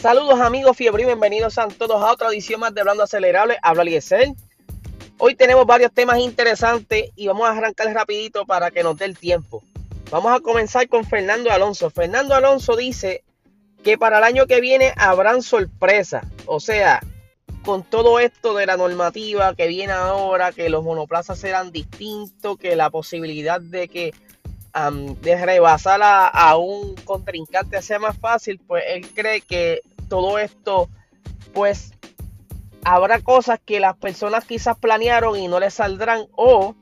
Saludos amigos fiebre bienvenidos a todos a otra edición más de Hablando Acelerable. Habla Eliezer. Hoy tenemos varios temas interesantes y vamos a arrancar rapidito para que nos dé el tiempo. Vamos a comenzar con Fernando Alonso. Fernando Alonso dice que para el año que viene habrán sorpresas. O sea, con todo esto de la normativa que viene ahora, que los monoplazas serán distintos, que la posibilidad de que de rebasar a, un contrincante sea más fácil, pues él cree que todo esto, pues habrá cosas que las personas quizás planearon y no les saldrán o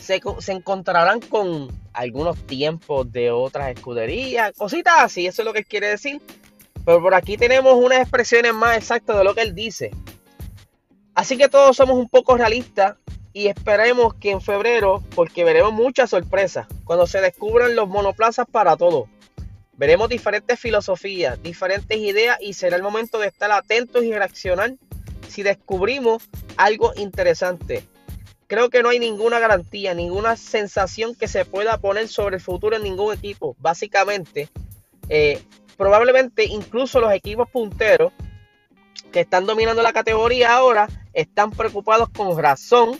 se, encontrarán con algunos tiempos de otras escuderías, cositas así, eso es lo que quiere decir. Pero por aquí tenemos unas expresiones más exactas de lo que él dice. Así que todos somos un poco realistas y esperemos que en febrero, porque veremos muchas sorpresas, cuando se descubran los monoplazas para todo. Veremos diferentes filosofías, diferentes ideas y será el momento de estar atentos y reaccionar si descubrimos algo interesante. Creo que no hay ninguna garantía, ninguna sensación que se pueda poner sobre el futuro en ningún equipo. Básicamente, eh, probablemente incluso los equipos punteros que están dominando la categoría ahora están preocupados con razón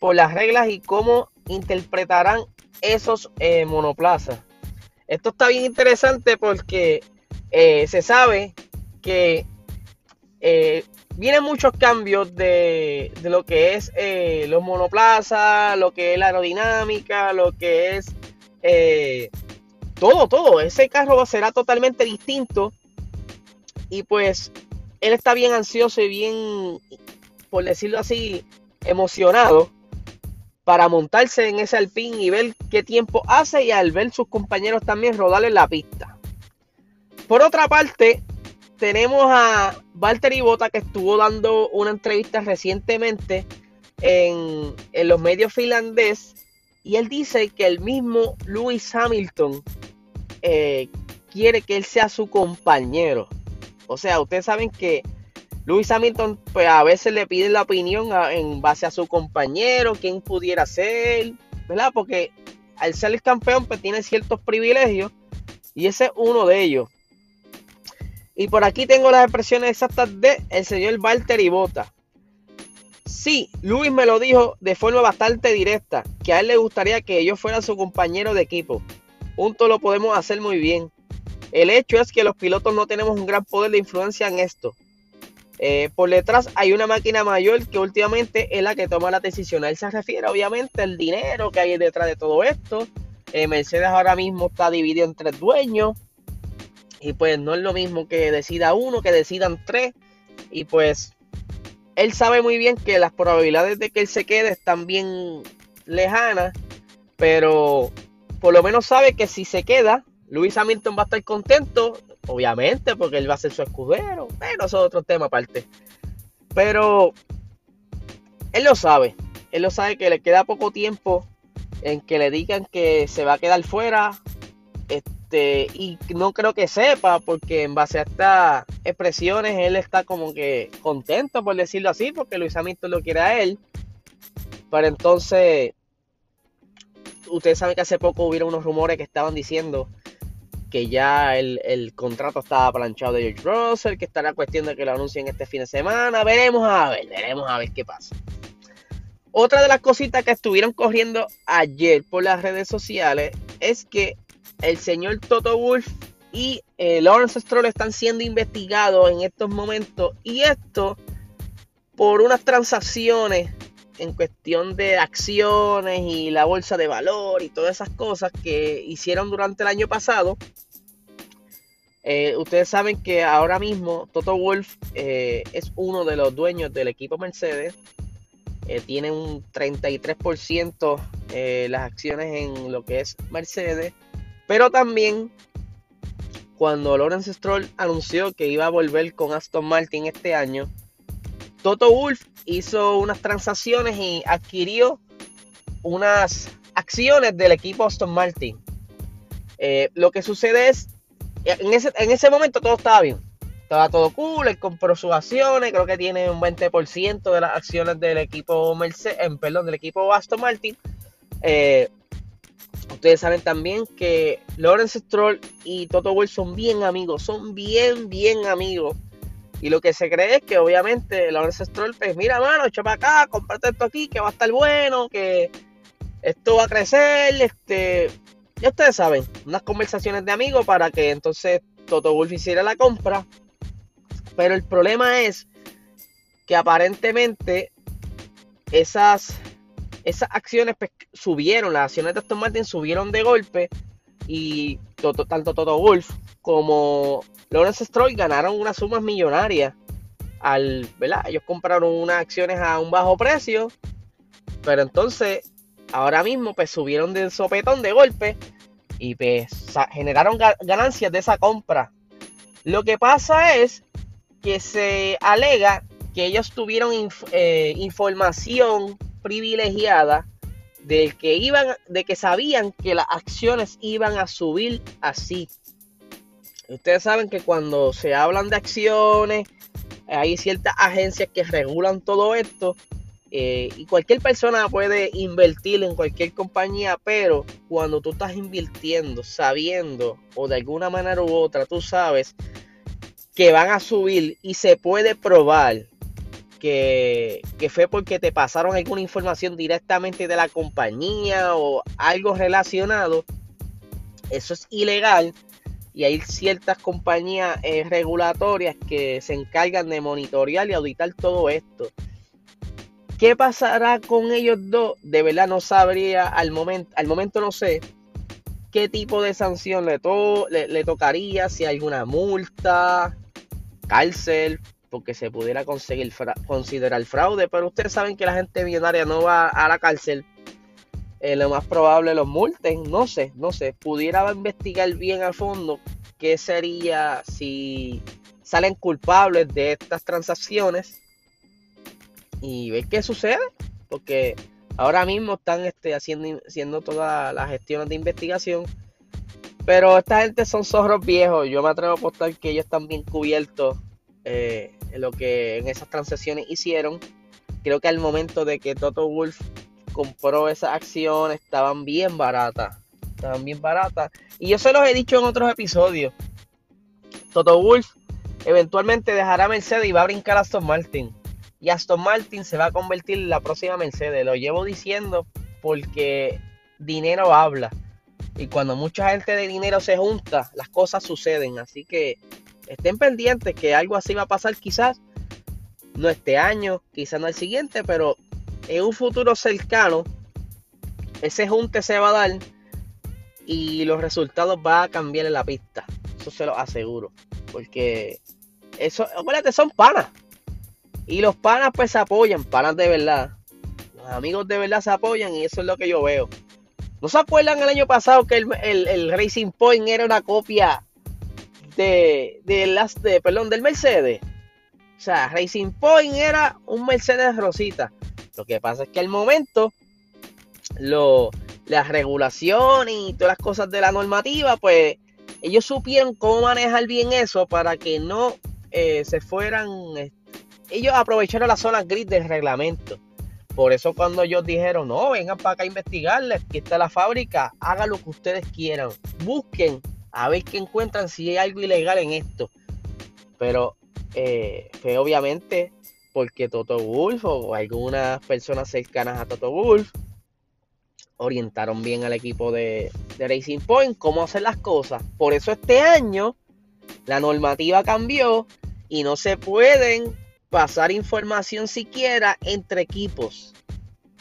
por las reglas y cómo interpretarán esos eh, monoplazas. Esto está bien interesante porque eh, se sabe que eh, vienen muchos cambios de, lo que es los monoplazas, lo que es la aerodinámica, lo que es todo, todo. Ese carro será totalmente distinto. Y pues él está bien ansioso y bien, por decirlo así, emocionado para montarse en ese alpín y ver qué tiempo hace y al ver sus compañeros también rodar en la pista. Por otra parte, tenemos a Valtteri Bota que estuvo dando una entrevista recientemente en, los medios finlandés y él dice que el mismo Lewis Hamilton eh, quiere que él sea su compañero. O sea, ustedes saben que Lewis Hamilton, pues a veces le pide la opinión en base a su compañero, quién pudiera ser, ¿verdad? Porque al ser el campeón, pues tiene ciertos privilegios y ese es uno de ellos. Y por aquí tengo las expresiones exactas de el señor Valtteri Bota. Sí, Luis me lo dijo de forma bastante directa, que a él le gustaría que yo fuera su compañero de equipo. Juntos lo podemos hacer muy bien. El hecho es que los pilotos no tenemos un gran poder de influencia en esto. Eh, por detrás hay una máquina mayor que últimamente es la que toma la decisión. Él se refiere obviamente al dinero que hay detrás de todo esto. Eh, Mercedes ahora mismo está dividido en tres dueños. Y pues no es lo mismo que decida uno, que decidan tres. Y pues él sabe muy bien que las probabilidades de que él se quede están bien lejanas. Pero por lo menos sabe que si se queda, Luis Hamilton va a estar contento obviamente, porque él va a ser su escudero. Pero eso es otro tema aparte. Pero él lo sabe. Él lo sabe que le queda poco tiempo en que le digan que se va a quedar fuera. Este, y no creo que sepa, porque en base a estas expresiones, él está como que contento, por decirlo así, porque Luis Hamilton lo quiere a él. Pero entonces, ustedes saben que hace poco hubieron unos rumores que estaban diciendo que ya el, contrato estaba planchado de George Russell, que está la cuestión de que lo anuncien este fin de semana. Veremos a ver, veremos a ver qué pasa. Otra de las cositas que estuvieron corriendo ayer por las redes sociales es que el señor Toto Wolf y eh, Lawrence Stroll están siendo investigados en estos momentos y esto por unas transacciones en cuestión de acciones y la bolsa de valor y todas esas cosas que hicieron durante el año pasado. Eh, ustedes saben que ahora mismo Toto Wolf eh, es uno de los dueños del equipo Mercedes. Eh, tiene un 33% las acciones en lo que es Mercedes. Pero también cuando Lawrence Stroll anunció que iba a volver con Aston Martin este año, Toto Wolf hizo unas transacciones y adquirió unas acciones del equipo Aston Martin. Eh, lo que sucede es, en ese, en ese momento todo estaba bien. Estaba todo cool, él compró sus acciones, creo que tiene un 20% de las acciones del equipo Mercedes, perdón, del equipo Aston Martin. Eh, Ustedes saben también que Lawrence Stroll y Toto Wolff son bien amigos, son bien, bien amigos. Y lo que se cree es que obviamente Lawrence Stroll, pues mira, mano, echa para acá, comparte esto aquí, que va a estar bueno, que esto va a crecer, este, ya ustedes saben, unas conversaciones de amigos para que entonces Toto Wolff hiciera la compra. Pero el problema es que aparentemente esas, esas acciones pues, subieron, las acciones de Aston Martin subieron de golpe y tanto Toto Wolf como Lawrence Stroll ganaron unas sumas millonarias al, ¿verdad? Ellos compraron unas acciones a un bajo precio, pero entonces ahora mismo pues subieron de sopetón de golpe y pues generaron ganancias de esa compra. Lo que pasa es que se alega que ellos tuvieron eh, información privilegiada de que iban, de que sabían que las acciones iban a subir así. Ustedes saben que cuando se hablan de acciones, hay ciertas agencias que regulan todo esto. Eh, y cualquier persona puede invertir en cualquier compañía, pero cuando tú estás invirtiendo sabiendo o de alguna manera u otra tú sabes que van a subir y se puede probar que, fue porque te pasaron alguna información directamente de la compañía o algo relacionado, eso es ilegal y hay ciertas compañías eh, regulatorias que se encargan de monitorear y auditar todo esto. ¿Qué pasará con ellos dos? De verdad no sabría al momento, al momento no sé qué tipo de sanción le, le, le tocaría, si hay alguna multa, cárcel, porque se pudiera conseguir considerar fraude, pero ustedes saben que la gente millonaria no va a la cárcel. Eh, lo más probable los multen, no sé, no sé, pudiera investigar bien a fondo qué sería si salen culpables de estas transacciones y ver qué sucede, porque ahora mismo están este, haciendo, haciendo todas las gestiones de investigación. Pero esta gente son zorros viejos. Yo me atrevo a apostar que ellos están bien cubiertos eh, lo que en esas transacciones hicieron. Creo que al momento de que Toto Wolf compró esas acciones estaban bien baratas. Estaban bien baratas. Y yo se los he dicho en otros episodios. Toto Wolf eventualmente dejará Mercedes y va a brincar a Aston Martin. Y Aston Martin se va a convertir en la próxima Mercedes. Lo llevo diciendo porque dinero habla. Y cuando mucha gente de dinero se junta, las cosas suceden. Así que estén pendientes que algo así va a pasar quizás, no este año, quizás no el siguiente, pero en un futuro cercano, ese junte se va a dar y los resultados van a cambiar en la pista. Eso se lo aseguro. Porque eso, acuérdate, son panas. Y los panas pues se apoyan, panas de verdad. Los amigos de verdad se apoyan y eso es lo que yo veo. ¿No se acuerdan el año pasado que el, el Racing Point era una copia de, las de, perdón, del Mercedes. O sea, Racing Point era un Mercedes Rosita. Lo que pasa es que al momento lo, las regulaciones y todas las cosas de la normativa, pues ellos supieron cómo manejar bien eso para que no eh, se fueran. Eh, ellos aprovecharon las zonas gris del reglamento. Por eso cuando ellos dijeron, no, vengan para acá a investigarles, aquí está la fábrica, hagan lo que ustedes quieran, busquen a ver qué encuentran si hay algo ilegal en esto. Pero eh, fue obviamente porque Toto Wolf o algunas personas cercanas a Toto Wolf orientaron bien al equipo de, de Racing Point cómo hacer las cosas. Por eso este año la normativa cambió y no se pueden pasar información siquiera entre equipos.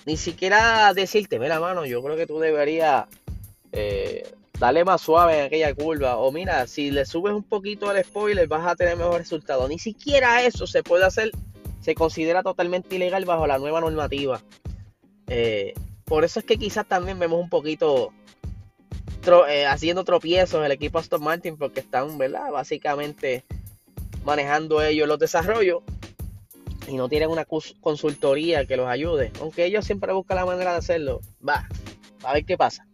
Ni siquiera decirte, mira mano, yo creo que tú deberías eh, dale más suave en aquella curva. O mira, si le subes un poquito al spoiler, vas a tener mejor resultado. Ni siquiera eso se puede hacer, se considera totalmente ilegal bajo la nueva normativa. Eh, por eso es que quizás también vemos un poquito eh, haciendo tropiezos el equipo Aston Martin, porque están, ¿verdad? Básicamente manejando ellos los desarrollos y no tienen una consultoría que los ayude. Aunque ellos siempre buscan la manera de hacerlo. Va, a ver qué pasa.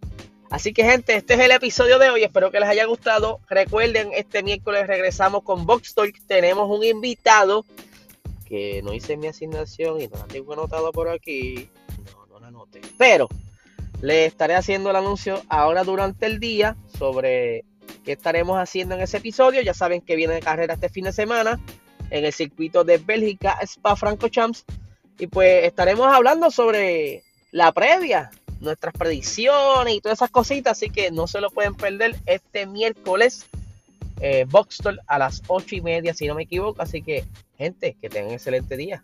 Así que gente, este es el episodio de hoy. Espero que les haya gustado. Recuerden, este miércoles regresamos con Box Talk. Tenemos un invitado que no hice mi asignación y no la tengo anotado por aquí. No, no la anoté. Pero Le estaré haciendo el anuncio ahora durante el día sobre qué estaremos haciendo en ese episodio. Ya saben que viene de carrera este fin de semana en el circuito de Bélgica Spa Francorchamps y pues estaremos hablando sobre la previa, nuestras predicciones y todas esas cositas, así que no se lo pueden perder este miércoles eh, a las ocho y media, si no me equivoco. Así que, gente, que tengan un excelente día.